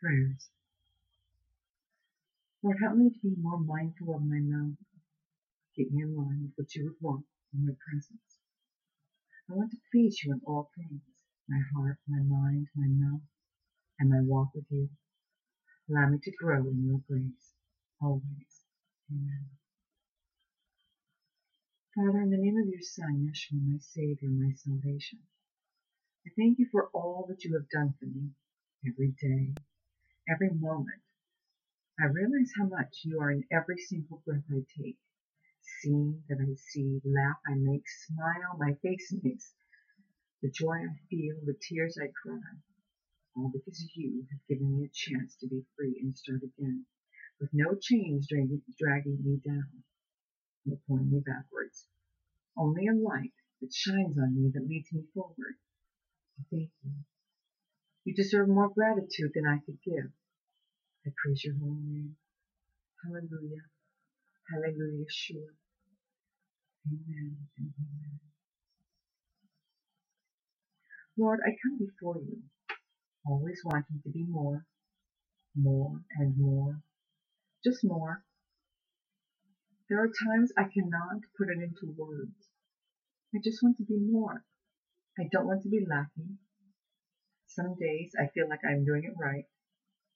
Prayers. Lord, help me to be more mindful of my mouth. Keep me in line with what you would want in your presence. I want to please you in all things, my heart, my mind, my mouth, and my walk with you. Allow me to grow in your grace, always. Amen. Father, in the name of your Son, Yeshua, my Savior, my salvation, I thank you for all that you have done for me every day, every moment. I realize how much you are in every single breath I take, seeing that I see, laugh I make, smile my face makes, the joy I feel, the tears I cry, all because you have given me a chance to be free and start again, with no chains dragging, dragging me down or pulling me backwards. Only a light that shines on me that leads me forward. Thank you. You deserve more gratitude than I could give. I praise your holy name. Hallelujah. Hallelujah, sure. Amen amen. Lord, I come before you, always wanting to be more, more and more, just more. There are times I cannot put it into words. I just want to be more. I don't want to be lacking. Some days I feel like I'm doing it right,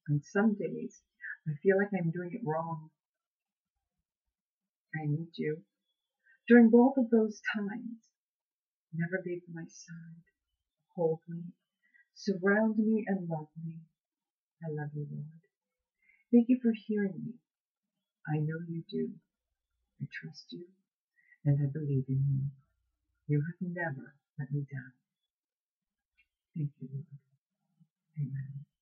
and some days I feel like I'm doing it wrong. I need you. During both of those times, never leave my side. Hold me, surround me, and love me. I love you, Lord. Thank you for hearing me. I know you do. I trust you, and I believe in you. You have never let me down. Thank you, Lord. Amen.